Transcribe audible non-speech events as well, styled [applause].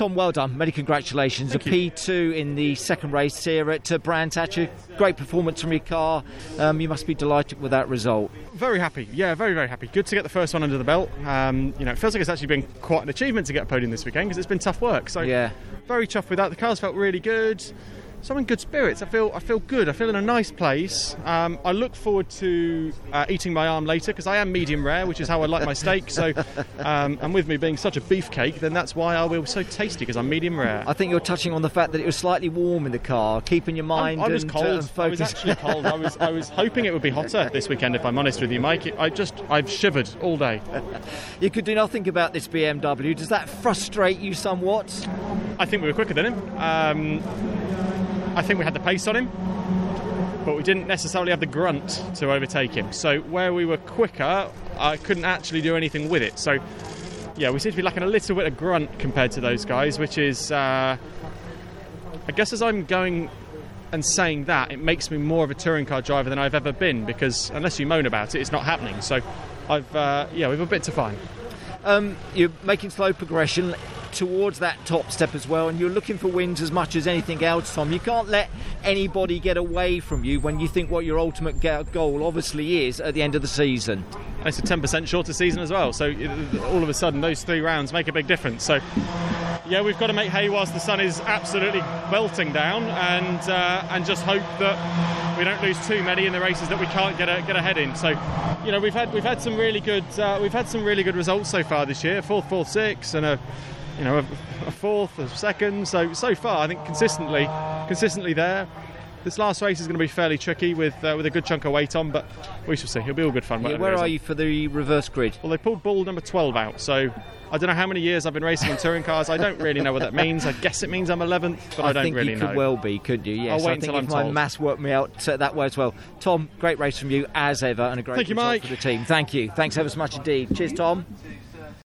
Tom, well done. Many congratulations. Thank a you. P2 in the second race here at uh, Brands Hatch. Great performance from your car. Um, you must be delighted with that result. Very happy. Yeah, very, very happy. Good to get the first one under the belt. Um, you know, it feels like it's actually been quite an achievement to get a podium this weekend because it's been tough work. So Yeah. very chuffed with that. The cars felt really good. So I'm in good spirits. I feel I feel good. I feel in a nice place. Um, I look forward to uh, eating my arm later because I am medium rare, which is how I like my steak. So, um, and with me being such a beefcake, then that's why I will be so tasty because I'm medium rare. I think you're touching on the fact that it was slightly warm in the car, keeping your I, mind I was and, cold. uh, I was actually cold. I was I was hoping it would be hotter this weekend. If I'm honest with you, Mike, I just I've shivered all day. [laughs] you could do nothing about this BMW. Does that frustrate you somewhat? I think we were quicker than him. Um, I think we had the pace on him, but we didn't necessarily have the grunt to overtake him. So where we were quicker, I couldn't actually do anything with it. So yeah, we seem to be lacking a little bit of grunt compared to those guys, which is, uh, I guess, as I'm going and saying that, it makes me more of a touring car driver than I've ever been because unless you moan about it, it's not happening. So I've uh, yeah, we've a bit to find. Um, you're making slow progression towards that top step as well, and you're looking for wins as much as anything else, Tom. You can't let anybody get away from you when you think what your ultimate goal obviously is at the end of the season. And it's a 10% shorter season as well. So all of a sudden, those three rounds make a big difference. So yeah, we've got to make hay whilst the sun is absolutely belting down, and uh, and just hope that we don't lose too many in the races that we can't get a, get ahead in. So you know we've had we've had some really good uh, we've had some really good results so far this year. Fourth, fourth, six, and a you know a, a fourth, a second. So so far, I think consistently consistently there. This last race is going to be fairly tricky with uh, with a good chunk of weight on, but we shall see. It'll be all good fun. Yeah, where are you for the reverse grid? Well, they pulled ball number 12 out, so I don't know how many years I've been racing in touring cars. I don't really know what that means. I guess it means I'm 11th, but I, don't think really you know. could well be, could you? Yes, I'll wait I think until if I'm my told. maths worked me out uh, that way as well. Tom, great race from you as ever, and a great Thank you, Mike. for the team. Thank you. Thanks ever so much indeed. Cheers, Tom.